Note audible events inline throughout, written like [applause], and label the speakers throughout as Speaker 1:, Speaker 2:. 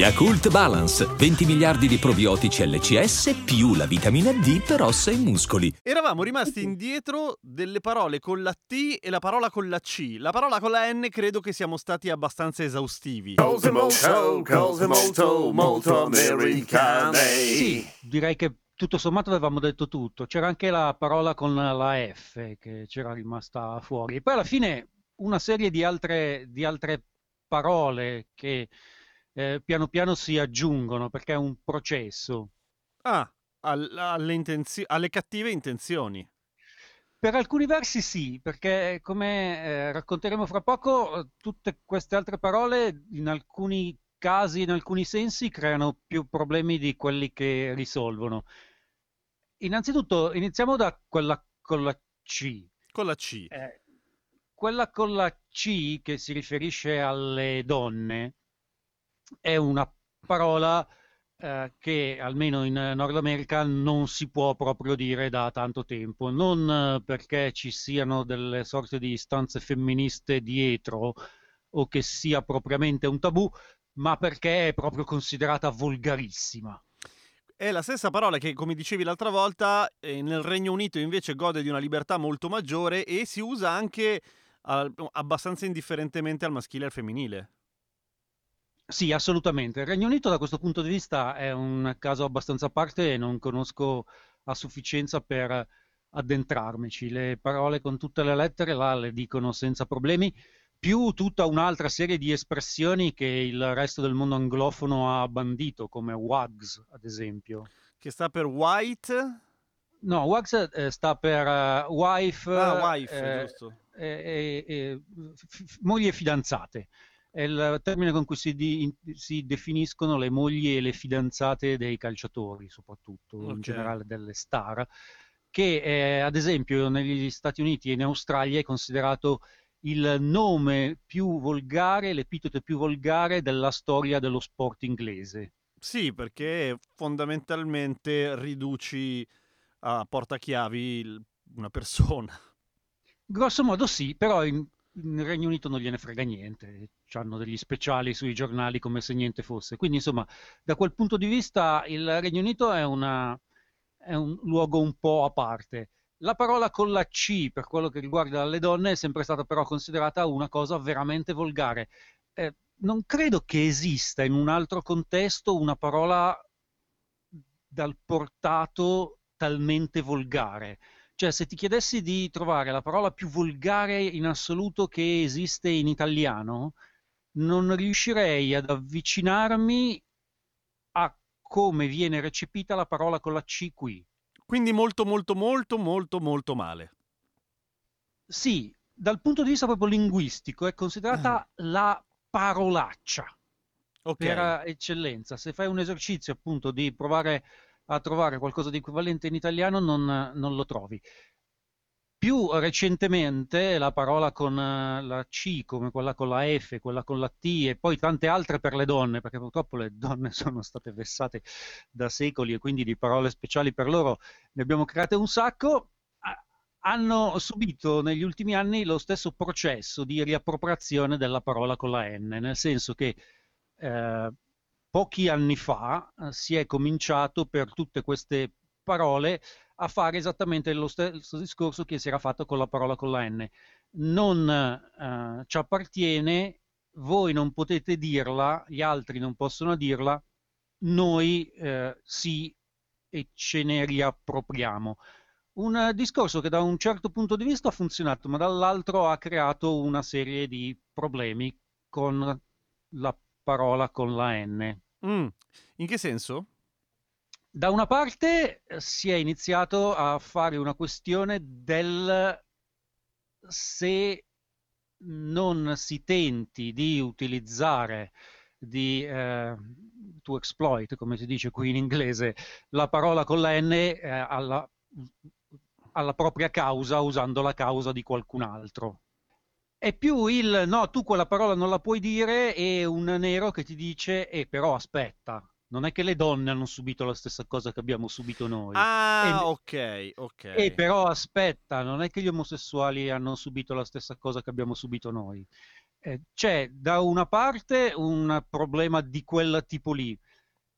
Speaker 1: Yakult Balance, 20 miliardi di probiotici LCS più la vitamina D per ossa e muscoli.
Speaker 2: Eravamo rimasti indietro delle parole con la T e la parola con la C. La parola con la N credo che siamo stati abbastanza esaustivi.
Speaker 3: Cose molto, cose molto, molto americane.
Speaker 4: Sì, direi che tutto sommato avevamo detto tutto. C'era anche la parola con la F che c'era rimasta fuori. E poi alla fine una serie di altre, di altre parole che eh, piano piano si aggiungono perché è un processo.
Speaker 2: Ah, al- alle, intenzio- alle cattive intenzioni.
Speaker 4: Per alcuni versi sì, perché come eh, racconteremo fra poco, tutte queste altre parole in alcuni casi, in alcuni sensi, creano più problemi di quelli che risolvono. Innanzitutto iniziamo da quella con la C.
Speaker 2: Con la C.
Speaker 4: Eh, quella con la C che si riferisce alle donne è una parola eh, che almeno in Nord America non si può proprio dire da tanto tempo, non eh, perché ci siano delle sorte di istanze femministe dietro o che sia propriamente un tabù, ma perché è proprio considerata volgarissima.
Speaker 2: È la stessa parola che, come dicevi l'altra volta, eh, nel Regno Unito invece gode di una libertà molto maggiore e si usa anche abbastanza indifferentemente al maschile e al femminile.
Speaker 4: Sì, assolutamente. Il Regno Unito da questo punto di vista è un caso abbastanza a parte e non conosco a sufficienza per addentrarmici. Le parole con tutte le lettere là le dicono senza problemi, più tutta un'altra serie di espressioni che il resto del mondo anglofono ha bandito, come wags, ad esempio.
Speaker 2: Che sta per white?
Speaker 4: No, wags eh, sta per uh, wife,
Speaker 2: Ah, wife,
Speaker 4: eh,
Speaker 2: giusto.
Speaker 4: e- e- e f- f- mogli e fidanzate. È il termine con cui si, di- si definiscono le mogli e le fidanzate dei calciatori, soprattutto in
Speaker 2: Ok.
Speaker 4: generale delle star, che eh, ad esempio negli Stati Uniti e in Australia è considerato il nome più volgare, l'epiteto più volgare della storia dello sport inglese.
Speaker 2: Sì, perché fondamentalmente riduci a portachiavi una persona.
Speaker 4: Grosso modo sì, però in, in Regno Unito non gliene frega niente, hanno degli speciali sui giornali come se niente fosse. Quindi insomma, da quel punto di vista il Regno Unito è, una- è un luogo un po' a parte. La parola con la C per quello che riguarda le donne è sempre stata però considerata una cosa veramente volgare. Eh, non credo che esista in un altro contesto una parola dal portato talmente volgare. Cioè, se ti chiedessi di trovare la parola più volgare in assoluto che esiste in italiano, non riuscirei ad avvicinarmi a come viene recepita la parola con la C qui.
Speaker 2: Quindi molto, molto, molto, molto, molto male.
Speaker 4: Sì, dal punto di vista proprio linguistico è considerata la parolaccia
Speaker 2: Ok.
Speaker 4: per eh, eccellenza. Se fai un esercizio appunto di provare a trovare qualcosa di equivalente in italiano, non, non lo trovi. Più recentemente la parola con eh, la C, come quella con la F, quella con la T e poi tante altre per le donne, perché purtroppo le donne [laughs] sono state vessate da secoli e quindi di parole speciali per loro ne abbiamo create un sacco, hanno subito negli ultimi anni lo stesso processo di riappropriazione della parola con la N, nel senso che eh, pochi anni fa eh, si è cominciato per tutte queste parole a fare esattamente lo stesso discorso che si era fatto con la parola con la N. Non eh, ci appartiene, voi non potete dirla, gli altri non possono dirla, noi eh, sì e ce ne riappropriamo. Un discorso che da un certo punto di vista ha funzionato, ma dall'altro ha creato una serie di problemi con la parola con la N.
Speaker 2: Mm. In che senso?
Speaker 4: Da una parte eh, si è iniziato a fare una questione del se non si tenti di utilizzare di eh, to exploit, come si dice qui in inglese, la parola con la N eh, alla, alla propria causa usando la causa di qualcun altro. È più il no, tu quella parola non la puoi dire e un nero che ti dice, eh, però aspetta, non è che le donne hanno subito la stessa cosa che abbiamo subito noi.
Speaker 2: Ah,
Speaker 4: E-
Speaker 2: ok, ok.
Speaker 4: E però aspetta, non è che gli omosessuali hanno subito la stessa cosa che abbiamo subito noi. Eh, c'è da una parte un problema di quel tipo lì,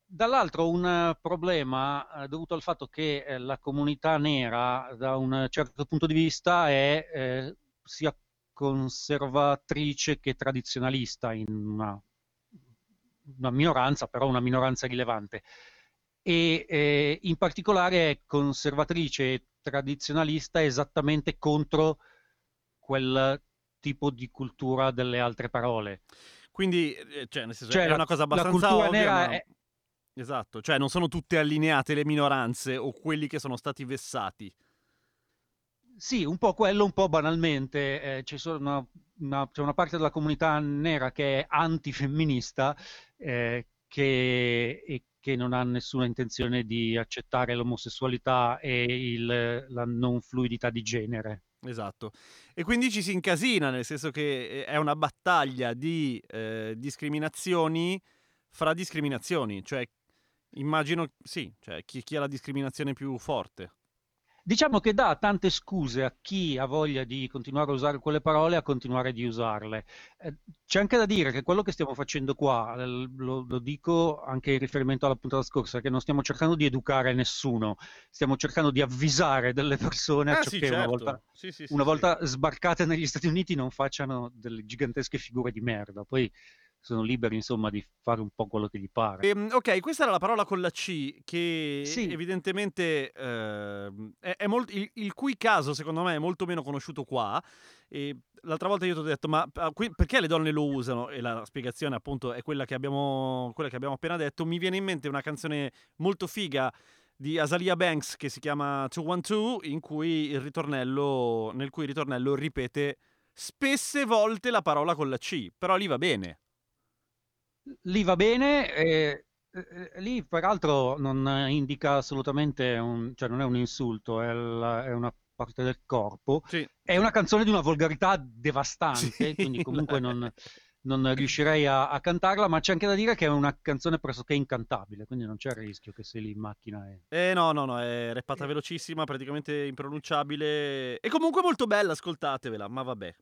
Speaker 4: dall'altro un problema eh, dovuto al fatto che eh, la comunità nera, da un certo punto di vista, è eh, sia conservatrice che tradizionalista in una, una minoranza, però una minoranza rilevante e eh, in particolare è conservatrice e tradizionalista esattamente contro quel tipo di cultura delle altre parole.
Speaker 2: Quindi, eh, cioè, nel senso,
Speaker 4: Cioè,
Speaker 2: è
Speaker 4: la-
Speaker 2: una cosa abbastanza ovvia,
Speaker 4: nera
Speaker 2: ma-
Speaker 4: è-
Speaker 2: Esatto, cioè non sono tutte allineate le minoranze o quelli che sono stati vessati.
Speaker 4: Sì, un po' quello, un po' banalmente. eh, sono una- una- c'è una parte della comunità nera che è antifemminista eh, che, e che non ha nessuna intenzione di accettare l'omosessualità e il- la non fluidità di genere.
Speaker 2: Esatto. E quindi ci si incasina, nel senso che eh, è una battaglia di eh, discriminazioni fra discriminazioni, cioè immagino, sì, cioè chi, chi ha la discriminazione più forte.
Speaker 4: Diciamo che dà tante scuse a chi ha voglia di continuare a usare quelle parole a continuare di usarle. Eh, c'è anche da dire che quello che stiamo facendo qua, lo, lo dico anche in riferimento alla puntata scorsa, che non stiamo cercando di educare nessuno, stiamo cercando di avvisare delle persone a
Speaker 2: Ah
Speaker 4: ciò
Speaker 2: sì,
Speaker 4: che una
Speaker 2: certo.
Speaker 4: volta,
Speaker 2: Sì, sì,
Speaker 4: una volta sbarcate negli Stati Uniti non facciano delle gigantesche figure di merda. Poi sono liberi, insomma, di fare un po' quello che gli pare.
Speaker 2: Ehm, ok, questa era la parola con la C che
Speaker 4: Sì.
Speaker 2: evidentemente ehm, è, è molt- il, il cui caso secondo me è molto meno conosciuto qua. E l'altra volta io ti ho detto, ma ah, qui- perché le donne lo usano? E la spiegazione appunto è quella che, abbiamo, quella che abbiamo appena detto. Mi viene in mente una canzone molto figa di Azalia Banks che si chiama 212 in cui il ritornello, nel cui il ritornello ripete spesse volte la parola con la C, però lì va bene.
Speaker 4: Lì va bene, eh, eh, lì peraltro non indica assolutamente un, cioè non è un insulto, è, la- è una parte del corpo.
Speaker 2: Sì.
Speaker 4: È una canzone di una volgarità devastante,
Speaker 2: Sì,
Speaker 4: quindi [laughs] comunque non, non riuscirei a, a cantarla, ma c'è anche da dire che è una canzone pressoché incantabile, quindi non c'è il rischio che sei lì in macchina e...
Speaker 2: Eh no, no, no, è reppata velocissima, praticamente impronunciabile e comunque molto bella, ascoltatevela, ma vabbè.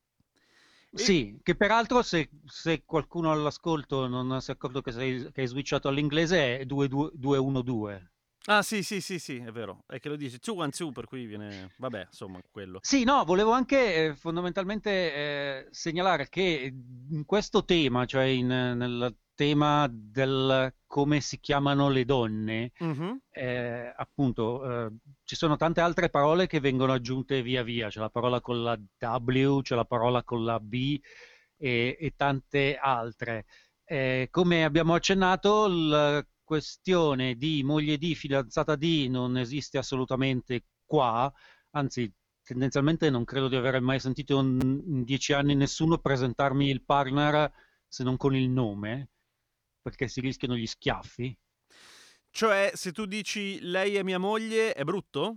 Speaker 4: Sì, che peraltro se, se qualcuno all'ascolto non si è accorto che, sei, che hai switchato all'inglese è 212.
Speaker 2: Ah sì, sì, sì, sì, è vero, è che lo dice 212 per cui viene, vabbè, insomma, quello.
Speaker 4: Sì, no, volevo anche eh, fondamentalmente eh, segnalare che in questo tema, cioè in- nel tema del come si chiamano le donne,
Speaker 2: Mhm.
Speaker 4: eh, appunto, eh, ci sono tante altre parole che vengono aggiunte via via, c'è la parola con la W, c'è la parola con la B e, e tante altre. Eh, come abbiamo accennato, la questione di moglie di, fidanzata di non esiste assolutamente qua, anzi, tendenzialmente non credo di aver mai sentito in dieci anni nessuno presentarmi il partner se non con il nome, perché si rischiano gli schiaffi.
Speaker 2: Cioè, se tu dici lei è mia moglie, è brutto?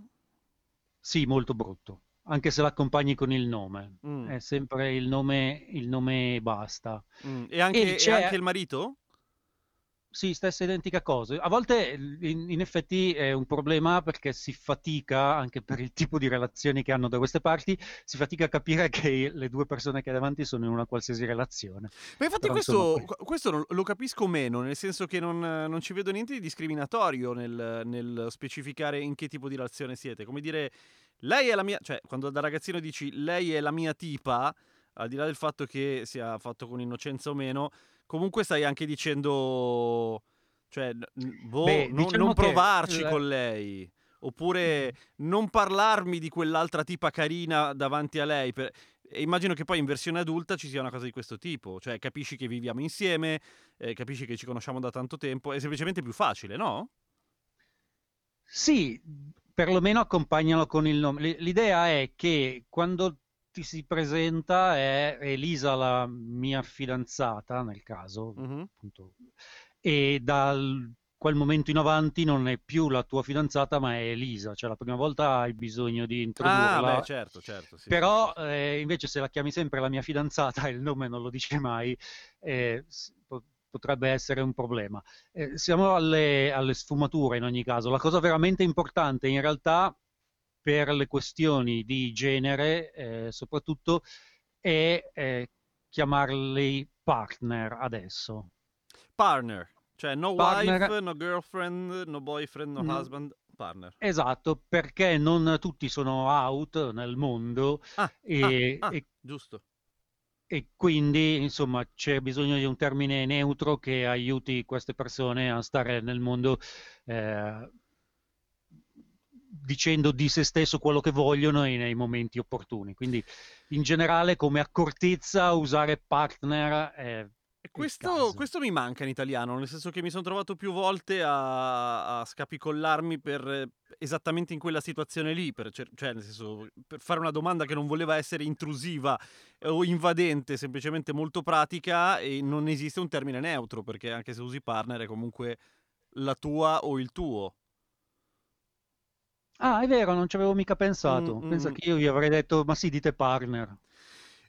Speaker 4: Sì, molto brutto, anche se l'accompagni con il nome.
Speaker 2: Mm,
Speaker 4: È sempre il nome, il nome e basta.
Speaker 2: mm. E anche,
Speaker 4: E
Speaker 2: e
Speaker 4: c'è-
Speaker 2: anche il marito?
Speaker 4: Sì, stessa identica cosa. A volte in, in effetti è un problema perché si fatica, anche per il tipo di relazioni che hanno da queste parti, si fatica a capire che le due persone che hai davanti sono in una qualsiasi relazione.
Speaker 2: Ma infatti
Speaker 4: Però,
Speaker 2: questo,
Speaker 4: insomma,
Speaker 2: qu- questo lo capisco meno, nel senso che non, non ci vedo niente di discriminatorio nel, nel specificare in che tipo di relazione siete. Come dire, lei è la mia... Cioè, quando da ragazzino dici lei è la mia tipa, al di là del fatto che sia fatto con innocenza o meno, comunque stai anche dicendo... Cioè, boh,
Speaker 4: Beh,
Speaker 2: non,
Speaker 4: diciamo
Speaker 2: non
Speaker 4: che
Speaker 2: provarci
Speaker 4: la-
Speaker 2: con lei. Oppure non parlarmi di quell'altra tipa carina davanti a lei. per- E immagino che poi in versione adulta ci sia una cosa di questo tipo, cioè capisci che viviamo insieme, eh, capisci che ci conosciamo da tanto tempo, è semplicemente più facile, no?
Speaker 4: Sì, perlomeno accompagnalo con il nome. L'idea è che quando ti si presenta è Elisa la mia fidanzata, nel caso,
Speaker 2: Mhm.
Speaker 4: appunto, e dal quel momento in avanti non è più la tua fidanzata, ma è Elisa. Cioè, la prima volta hai bisogno di introdurla.
Speaker 2: Ah, beh, certo, certo. Sì,
Speaker 4: Però, eh, invece, se la chiami sempre la mia fidanzata e [laughs] il nome non lo dice mai, eh, potrebbe essere un problema. Eh, siamo alle, alle sfumature in ogni caso. La cosa veramente importante, in realtà, per le questioni di genere, eh, soprattutto, è eh, chiamarli partner adesso.
Speaker 2: Partner, cioè no
Speaker 4: Partner-
Speaker 2: wife, no girlfriend, no boyfriend, no
Speaker 4: Mm.
Speaker 2: husband, partner.
Speaker 4: Esatto, perché non tutti sono out nel mondo
Speaker 2: Ah,
Speaker 4: e,
Speaker 2: ah, ah,
Speaker 4: e-
Speaker 2: giusto.
Speaker 4: e quindi, insomma, c'è bisogno di un termine neutro che aiuti queste persone a stare nel mondo eh, dicendo di se stesso quello che vogliono e nei momenti opportuni. Quindi, in generale, come accortezza, usare partner è
Speaker 2: questo, questo mi manca in italiano, nel senso che mi sono trovato più volte a, a scapicollarmi per eh, esattamente in quella situazione lì, per, cioè nel senso, per fare una domanda che non voleva essere intrusiva eh, o invadente, semplicemente molto pratica e non esiste un termine neutro, perché anche se usi partner è comunque la tua o il tuo.
Speaker 4: Ah, è vero, non ci avevo mica pensato.
Speaker 2: Mm,
Speaker 4: Pensa
Speaker 2: mm.
Speaker 4: che io vi avrei detto, ma sì, dite partner.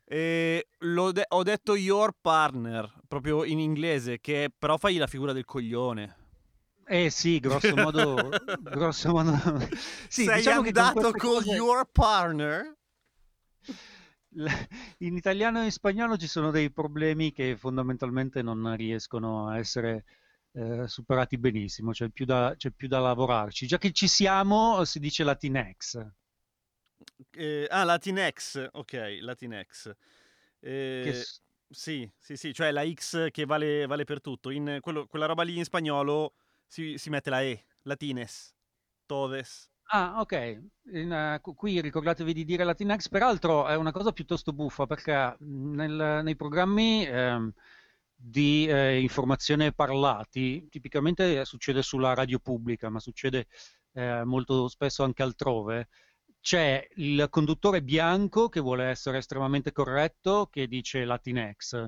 Speaker 2: E l'ho de- ho detto your partner, proprio in inglese, che però fai la figura del coglione.
Speaker 4: Eh sì, grosso modo, [laughs] grosso modo. [laughs] Sì,
Speaker 2: Sei
Speaker 4: diciamo che con
Speaker 2: andato con
Speaker 4: cose-
Speaker 2: your partner? [laughs]
Speaker 4: in italiano e in spagnolo ci sono dei problemi che fondamentalmente non riescono a essere eh, superati benissimo, c'è più da, c'è più da lavorarci. Già che ci siamo, si dice Latinex,
Speaker 2: Eh, ah, Latinx, ok, Latinx. Eh,
Speaker 4: che
Speaker 2: Sì, sì, sì, cioè la X che vale, vale per tutto. In quello- quella roba lì in spagnolo si, si mette la E, Latines, Todes.
Speaker 4: Ah, ok. In, qu- qui ricordatevi di dire Latinx, peraltro è una cosa piuttosto buffa perché nel- nei programmi ehm, di eh, informazione parlati, tipicamente succede sulla radio pubblica, ma succede eh, molto spesso anche altrove. C'è il conduttore bianco che vuole essere estremamente corretto, che dice Latinx,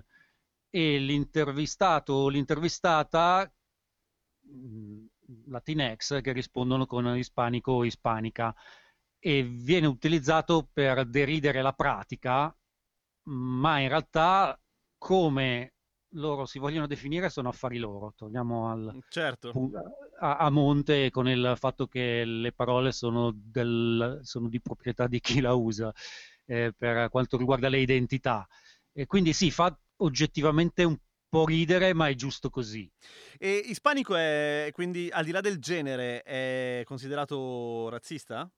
Speaker 4: e l'intervistato o l'intervistata mh, Latinx che rispondono con ispanico o ispanica. E viene utilizzato per deridere la pratica, ma in realtà come loro si vogliono definire sono affari loro. Torniamo al,
Speaker 2: Certo.
Speaker 4: pu- a, a monte con il fatto che le parole sono, del- sono di proprietà di chi la usa eh, per quanto riguarda le identità. E quindi sì, fa oggettivamente un po' ridere, ma è giusto così.
Speaker 2: E ispanico è, quindi, al di là del genere, è considerato razzista?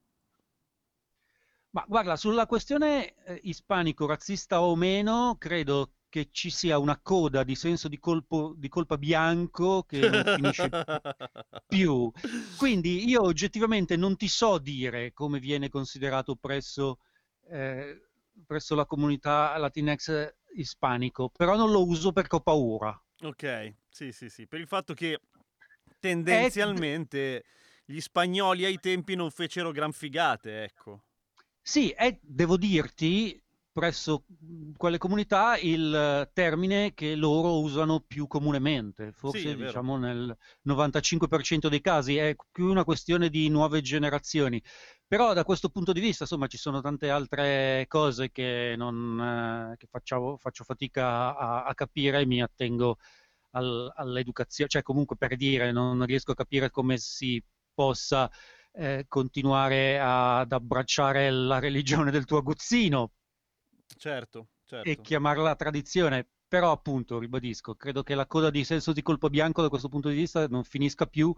Speaker 4: Ma guarda, sulla questione eh, ispanico, razzista o meno, credo che ci sia una coda di senso di colpo- di colpa bianco che non finisce [laughs] più. Quindi io oggettivamente non ti so dire come viene considerato presso, eh, presso la comunità Latinx ispanico, però non lo uso perché ho paura.
Speaker 2: Ok, sì, sì, sì, per il fatto che tendenzialmente gli spagnoli ai tempi non fecero gran figate, ecco.
Speaker 4: Sì, è, devo dirti, presso mh, quelle comunità il eh, termine che loro usano più comunemente,
Speaker 2: Sì,
Speaker 4: forse
Speaker 2: vero.
Speaker 4: diciamo nel 95% dei casi, è più una questione di nuove generazioni. Però da questo punto di vista, insomma, ci sono tante altre cose che, non, eh, che facciamo- faccio fatica a, a capire e mi attengo al- all'educazione, cioè comunque per dire, non riesco a capire come si possa eh, continuare ad abbracciare la religione del tuo aguzzino
Speaker 2: Certo,
Speaker 4: e
Speaker 2: certo.
Speaker 4: chiamarla tradizione. Però, appunto, ribadisco, credo che la coda di senso di colpo bianco da questo punto di vista non finisca più,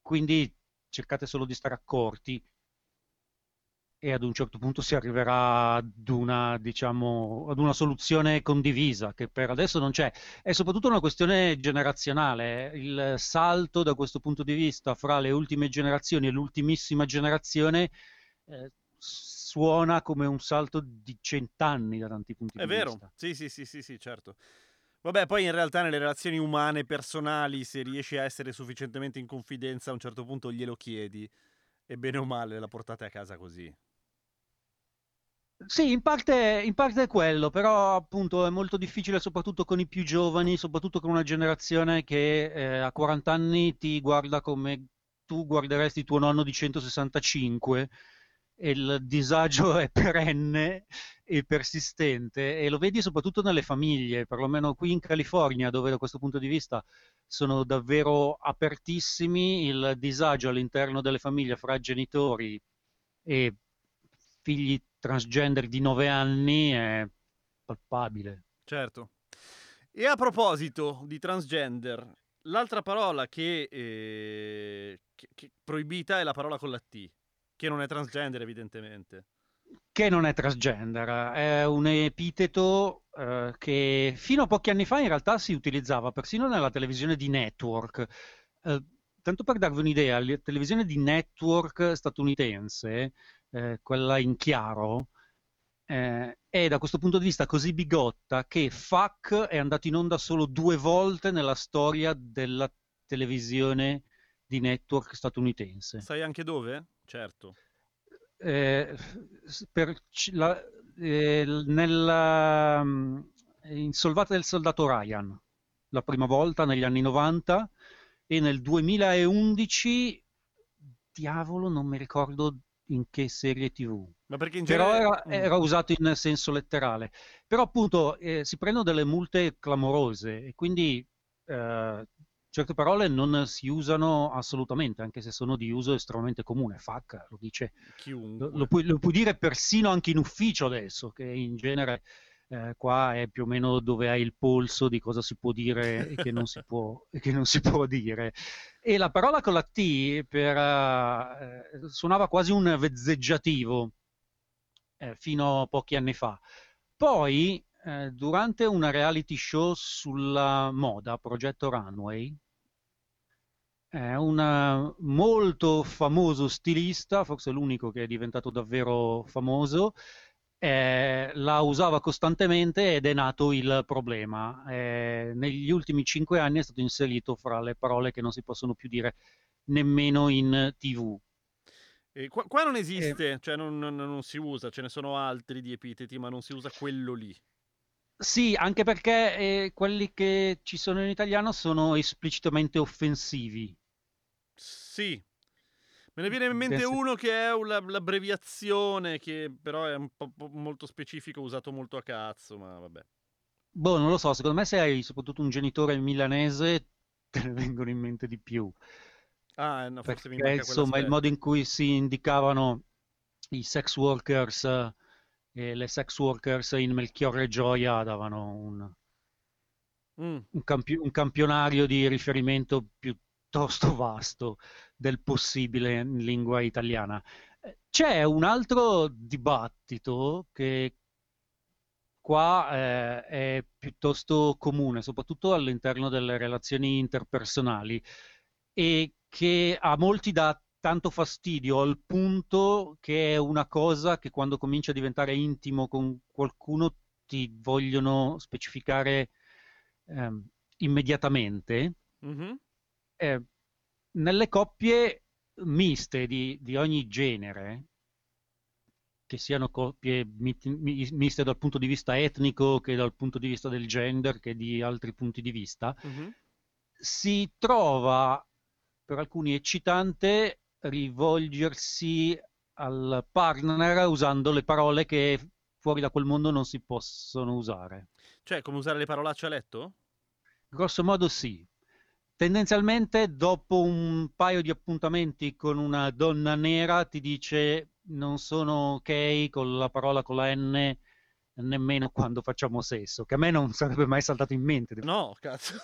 Speaker 4: quindi cercate solo di stare accorti e ad un certo punto si arriverà ad una, diciamo, ad una soluzione condivisa che per adesso non c'è. È soprattutto una questione generazionale. Il salto da questo punto di vista fra le ultime generazioni e l'ultimissima generazione eh, suona come un salto di cent'anni da tanti punti
Speaker 2: È
Speaker 4: di
Speaker 2: vero,
Speaker 4: vista.
Speaker 2: sì, sì, sì, sì, sì, certo. Vabbè, poi in realtà nelle relazioni umane, personali, se riesci a essere sufficientemente in confidenza, a un certo punto glielo chiedi e bene o male la portate a casa così.
Speaker 4: Sì, in parte, in parte è quello, però appunto è molto difficile soprattutto con i più giovani, soprattutto con una generazione che eh, a 40 anni ti guarda come tu guarderesti tuo nonno di 165 e il disagio è perenne e persistente e lo vedi soprattutto nelle famiglie, perlomeno qui in California, dove da questo punto di vista sono davvero apertissimi, il disagio all'interno delle famiglie fra genitori e figli transgender di 9 anni è palpabile.
Speaker 2: Certo. E a proposito di transgender, l'altra parola che, eh, che, che proibita è la parola con la T, che non è transgender evidentemente.
Speaker 4: Che non è transgender, è un epiteto eh, che fino a pochi anni fa in realtà si utilizzava persino nella televisione di network. Eh, tanto per darvi un'idea, la televisione di network statunitense eh, quella in chiaro, eh, è da questo punto di vista così bigotta che FAC è andato in onda solo due volte nella storia della televisione di network statunitense.
Speaker 2: Sai anche dove? Certo.
Speaker 4: Eh, per la, eh, nella, mm, in Solvata del Soldato Ryan, la prima volta negli anni 90 e nel 2011, diavolo, non mi ricordo in che serie tv.
Speaker 2: Ma perché in
Speaker 4: Però
Speaker 2: genere...
Speaker 4: era, era usato in senso letterale. Però appunto eh, si prendono delle multe clamorose e quindi eh, certe parole non si usano assolutamente, anche se sono di uso estremamente comune. Fuck, lo dice,
Speaker 2: Chiunque.
Speaker 4: lo, lo puoi, lo puoi dire persino anche in ufficio adesso, che in genere eh, qua è più o meno dove hai il polso di cosa si può dire e che non si può, e non si può dire. E la parola con la T per, uh, suonava quasi un vezzeggiativo eh, fino a pochi anni fa. Poi, eh, durante una reality show sulla moda, Progetto Runway, un molto famoso stilista, forse l'unico che è diventato davvero famoso, eh, la usava costantemente ed è nato il problema. Eh, negli ultimi cinque anni è stato inserito fra le parole che non si possono più dire nemmeno in tv.
Speaker 2: E qua, qua, non esiste, eh, cioè non, non, non, si usa, ce ne sono altri di epiteti, ma non si usa quello lì.
Speaker 4: Sì, anche perché eh, quelli che ci sono in italiano sono esplicitamente offensivi.
Speaker 2: Sì, Me ne viene in mente uno che è l'abbreviazione, che però è un po' molto specifico, usato molto a cazzo, ma vabbè.
Speaker 4: Boh, non lo so, secondo me se hai soprattutto un genitore milanese te ne vengono in mente di più.
Speaker 2: Ah, no, forse
Speaker 4: Perché, mi insomma, il modo in cui si indicavano i sex workers e le sex workers in Melchiorre e Gioia davano un, mm. un, campi- un campionario di riferimento piuttosto vasto del possibile in lingua italiana. C'è un altro dibattito che qua eh, è piuttosto comune, soprattutto all'interno delle relazioni interpersonali e che a molti dà tanto fastidio al punto che è una cosa che quando comincia a diventare intimo con qualcuno ti vogliono specificare eh, immediatamente. Mm-hmm. Eh, nelle coppie miste di, di ogni genere, che siano coppie miste dal punto di vista etnico, che dal punto di vista del gender, che di altri punti di vista, mm-hmm. si trova per alcuni eccitante rivolgersi al partner usando le parole che fuori da quel mondo non si possono usare.
Speaker 2: Cioè, come usare le parolacce a letto?
Speaker 4: Grosso modo sì. Tendenzialmente dopo un paio di appuntamenti con una donna nera ti dice non sono ok con la parola con la N nemmeno quando facciamo sesso, che a me non sarebbe mai saltato in mente.
Speaker 2: No, cazzo.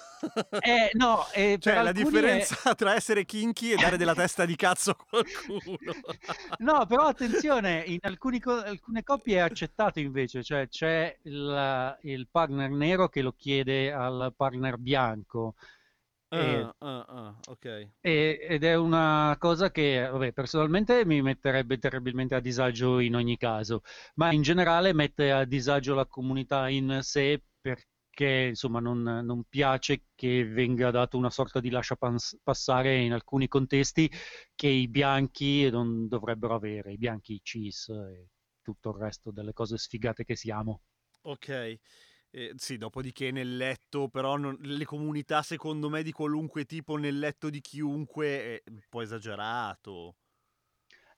Speaker 4: Eh, no, eh, [laughs]
Speaker 2: cioè la differenza è... tra essere kinky e dare della testa di cazzo a qualcuno. [laughs]
Speaker 4: no, però attenzione, in alcuni, alcune coppie è accettato invece, cioè c'è il, il partner nero che lo chiede al partner bianco
Speaker 2: uh, uh, uh, okay.
Speaker 4: e, ed è una cosa che vabbè, personalmente mi metterebbe terribilmente a disagio in ogni caso, ma in generale mette a disagio la comunità in sé perché insomma non, non piace che venga dato una sorta di lascia pans- passare in alcuni contesti che i bianchi non dovrebbero avere, i bianchi cis e tutto il resto delle cose sfigate che siamo.
Speaker 2: Ok. Eh, sì, dopodiché nel letto, però non- le comunità secondo me di qualunque tipo nel letto di chiunque è un po' esagerato.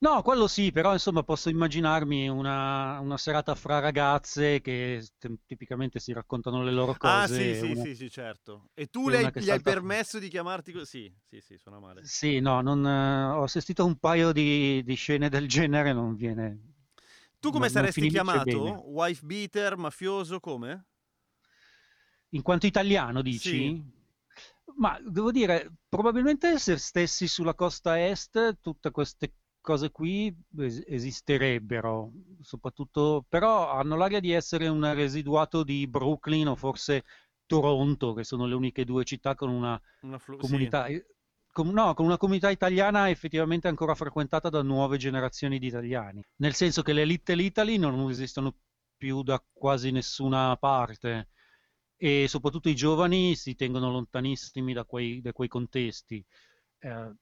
Speaker 4: No, quello sì, però insomma posso immaginarmi una, una serata fra ragazze che t- tipicamente si raccontano le loro
Speaker 2: Ah,
Speaker 4: cose.
Speaker 2: sì,
Speaker 4: e
Speaker 2: sì,
Speaker 4: una-
Speaker 2: sì, sì, certo. E tu le hai- gli hai
Speaker 4: salta
Speaker 2: permesso di chiamarti così? Sì, sì, sì, suona male.
Speaker 4: Sì, no, non, eh, ho assistito a un paio di, di scene del genere, non viene...
Speaker 2: Tu come
Speaker 4: non, non
Speaker 2: saresti
Speaker 4: finisce
Speaker 2: chiamato?
Speaker 4: bene.
Speaker 2: Wife beater, mafioso, come?
Speaker 4: In quanto italiano,
Speaker 2: Sì.
Speaker 4: dici? Ma devo dire, probabilmente se stessi sulla costa est, tutte queste cose qui es- esisterebbero, soprattutto, però hanno l'aria di essere un residuato di Brooklyn o forse Toronto, che sono le uniche due città con una
Speaker 2: Una flu- sì.
Speaker 4: comunità, eh, com- no, con una comunità italiana effettivamente ancora frequentata da nuove generazioni di italiani, nel senso che le Little Italy non esistono più da quasi nessuna parte e soprattutto i giovani si tengono lontanissimi da quei, da quei contesti. Eh,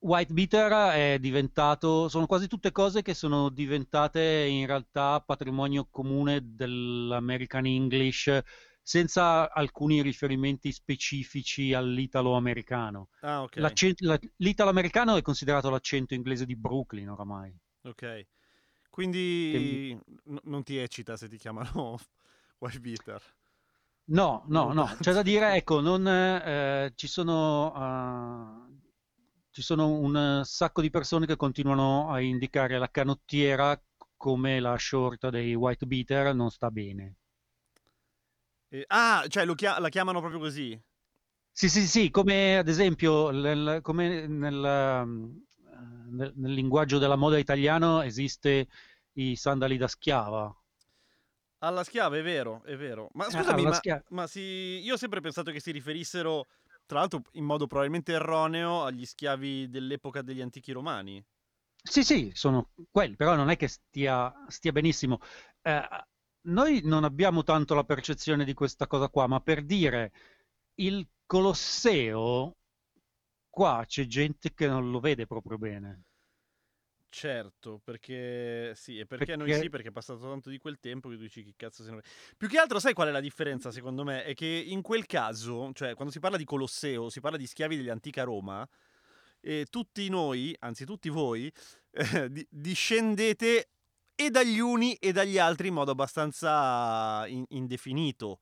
Speaker 4: White Beater è diventato, sono quasi tutte cose che sono diventate in realtà patrimonio comune dell'American English senza alcuni riferimenti specifici all'italo-americano.
Speaker 2: Ah, ok.
Speaker 4: L'accento- la- l'italo-americano è considerato l'accento inglese di Brooklyn oramai.
Speaker 2: Ok. Quindi n- non ti eccita se ti chiamano [laughs] wife beater.
Speaker 4: No, no, no, c'è da dire, [laughs] ecco, non, eh, ci sono, ah, ci sono un sacco di persone che continuano a indicare la canottiera come la short dei white beater non sta bene.
Speaker 2: Eh, ah, cioè lo chia- la chiamano proprio così?
Speaker 4: Sì, sì, sì, come ad esempio nel, come nel, um, eh, nel- nel linguaggio della moda italiano esiste i sandali da schiava.
Speaker 2: Alla schiava, è vero, è vero. Ma
Speaker 4: Eh,
Speaker 2: scusami, ma, ma si... io ho sempre pensato che si riferissero, tra l'altro in modo probabilmente erroneo, agli schiavi dell'epoca degli antichi romani.
Speaker 4: Sì, sì, sono quelli, però non è che stia, stia benissimo. Eh, noi non abbiamo tanto la percezione di questa cosa qua, ma per dire il Colosseo, qua c'è gente che non lo vede proprio bene.
Speaker 2: Certo, perché sì, e perché noi
Speaker 4: Perché-
Speaker 2: sì, perché è passato tanto di quel tempo che tu dici che cazzo se ne... Più che altro sai qual è la differenza secondo me? È che in quel caso, cioè quando si parla di Colosseo, si parla di schiavi dell'antica Roma, e tutti noi, anzi tutti voi, eh, [laughs] di- discendete e dagli uni e dagli altri in modo abbastanza in- indefinito.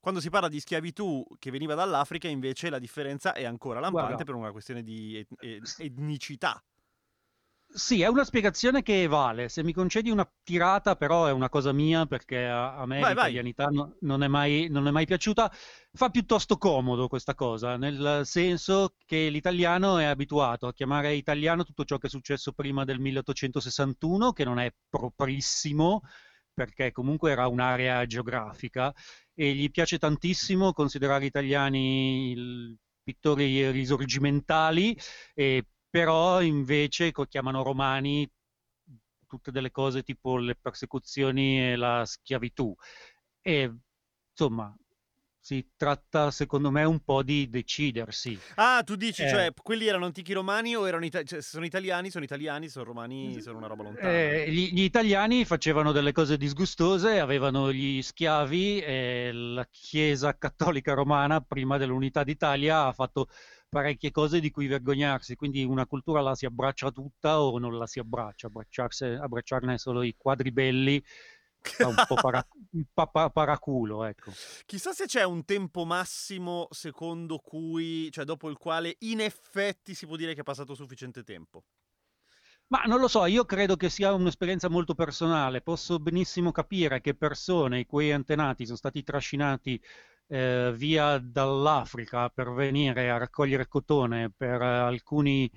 Speaker 2: Quando si parla di schiavitù che veniva dall'Africa, invece la differenza è ancora lampante
Speaker 4: Guarda.
Speaker 2: per una questione di et- et- etnicità.
Speaker 4: Sì, è una spiegazione che vale. Se mi concedi una tirata, però è una cosa mia perché a, a me
Speaker 2: Vai, vai.
Speaker 4: l'italianità no- non è mai, non è mai piaciuta. Fa piuttosto comodo questa cosa, nel senso che l'italiano è abituato a chiamare italiano tutto ciò che è successo prima del 1861, che non è proprissimo, perché comunque era un'area geografica, e gli piace tantissimo considerare italiani il- pittori risorgimentali e però invece chiamano romani tutte delle cose tipo le persecuzioni e la schiavitù. E insomma, si tratta secondo me un po' di decidersi.
Speaker 2: Ah, tu dici,
Speaker 4: Eh.
Speaker 2: cioè, quelli erano antichi romani o erano ita- cioè, sono italiani, sono italiani, sono romani, sono una roba lontana.
Speaker 4: Eh, gli, gli italiani facevano delle cose disgustose, avevano gli schiavi e la Chiesa cattolica romana, prima dell'unità d'Italia, ha fatto parecchie cose di cui vergognarsi, quindi una cultura la si abbraccia tutta o non la si abbraccia, abbracciarne solo i quadribelli fa un po' para- [laughs] pa- pa- paraculo, ecco.
Speaker 2: Chissà se c'è un tempo massimo secondo cui, cioè dopo il quale in effetti si può dire che è passato sufficiente tempo.
Speaker 4: Ma non lo so, io credo che sia un'esperienza molto personale. Posso benissimo capire che persone i cui antenati sono stati trascinati eh, via dall'Africa per venire a raccogliere cotone per alcuni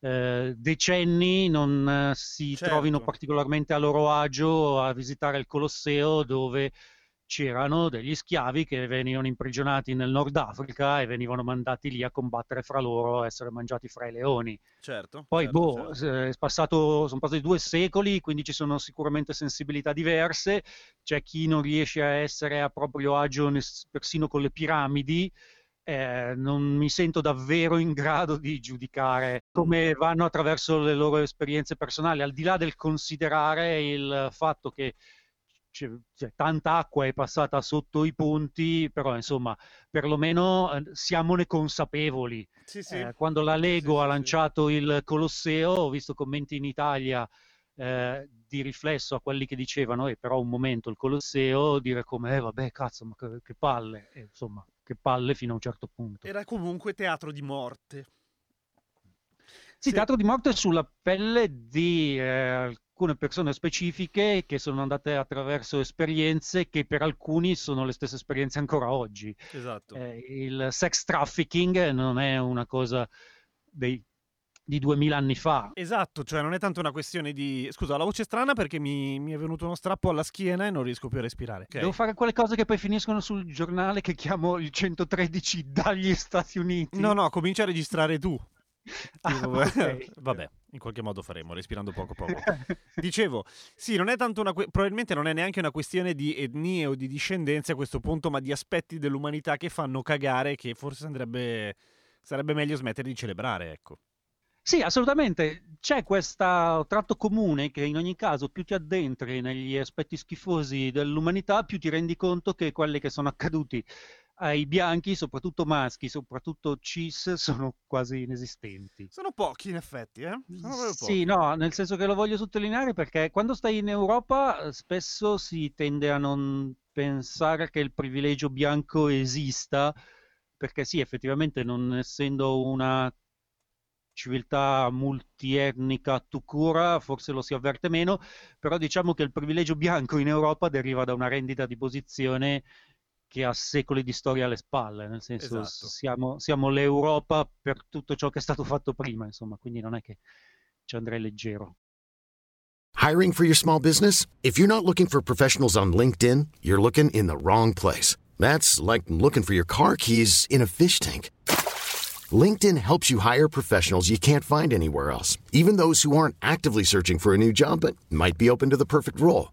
Speaker 4: eh, decenni non eh, si
Speaker 2: Certo.
Speaker 4: trovino particolarmente a loro agio a visitare il Colosseo dove c'erano degli schiavi che venivano imprigionati nel Nord Africa e venivano mandati lì a combattere fra loro, a essere mangiati fra i leoni.
Speaker 2: Certo.
Speaker 4: Poi,
Speaker 2: certo,
Speaker 4: boh,
Speaker 2: certo.
Speaker 4: passato, sono passati due secoli, quindi ci sono sicuramente sensibilità diverse. C'è chi non riesce a essere a proprio agio persino con le piramidi, eh, non mi sento davvero in grado di giudicare come vanno attraverso le loro esperienze personali, al di là del considerare il fatto che c'è, c'è tanta acqua è passata sotto i ponti, però insomma, perlomeno eh, siamone consapevoli.
Speaker 2: Sì, sì.
Speaker 4: Eh, quando la Lego
Speaker 2: Sì,
Speaker 4: ha lanciato il Colosseo, ho visto commenti in Italia eh, di riflesso a quelli che dicevano, eh, però un momento il Colosseo, dire come, eh vabbè, cazzo, ma che, che palle, Eh, insomma, che palle fino a un certo punto.
Speaker 2: Era comunque teatro di morte.
Speaker 4: Sì,
Speaker 2: Sì.
Speaker 4: teatro di morte sulla pelle di eh, alcune persone specifiche che sono andate attraverso esperienze che per alcuni sono le stesse esperienze ancora oggi.
Speaker 2: Esatto.
Speaker 4: Eh, il sex trafficking non è una cosa dei- di 2000 anni fa.
Speaker 2: Esatto, cioè non è tanto una questione di... Scusa, ho la voce strana perché mi, mi è venuto uno strappo alla schiena e non riesco più a respirare. Ok.
Speaker 4: Devo fare quelle cose che poi finiscono sul giornale che chiamo il 113 dagli Stati Uniti.
Speaker 2: No, no, comincia a registrare tu. [laughs]
Speaker 4: Ah,
Speaker 2: Tipo,
Speaker 4: ok. [laughs]
Speaker 2: Vabbè, in qualche modo faremo, respirando poco poco. Dicevo, sì, non è tanto una que- probabilmente non è neanche una questione di etnie o di discendenze a questo punto, ma di aspetti dell'umanità che fanno cagare che forse andrebbe sarebbe meglio smettere di celebrare, ecco.
Speaker 4: Sì, assolutamente. C'è questo tratto comune che in ogni caso più ti addentri negli aspetti schifosi dell'umanità, più ti rendi conto che quelli che sono accaduti ai bianchi, soprattutto maschi, soprattutto cis, [laughs] sono quasi inesistenti.
Speaker 2: Sono pochi in effetti, eh? Proprio pochi.
Speaker 4: Sì, no, nel senso che lo voglio sottolineare perché quando stai in Europa eh, spesso si tende a non pensare che il privilegio bianco esista, perché sì, effettivamente non essendo una civiltà multietnica tu cura, forse lo si avverte meno, però diciamo che il privilegio bianco in Europa deriva da una rendita di posizione che ha secoli di storia alle spalle, nel senso
Speaker 2: Esatto.
Speaker 4: siamo, siamo l'Europa per tutto ciò che è stato fatto prima, insomma, quindi non è che ci andrei leggero.
Speaker 5: Hiring for your small business? If you're not looking for professionals on LinkedIn, you're looking in the wrong place. That's like looking for your car keys in a fish tank. LinkedIn helps you hire professionals you can't find anywhere else, even those who aren't actively searching for a new job but might be open to the perfect role.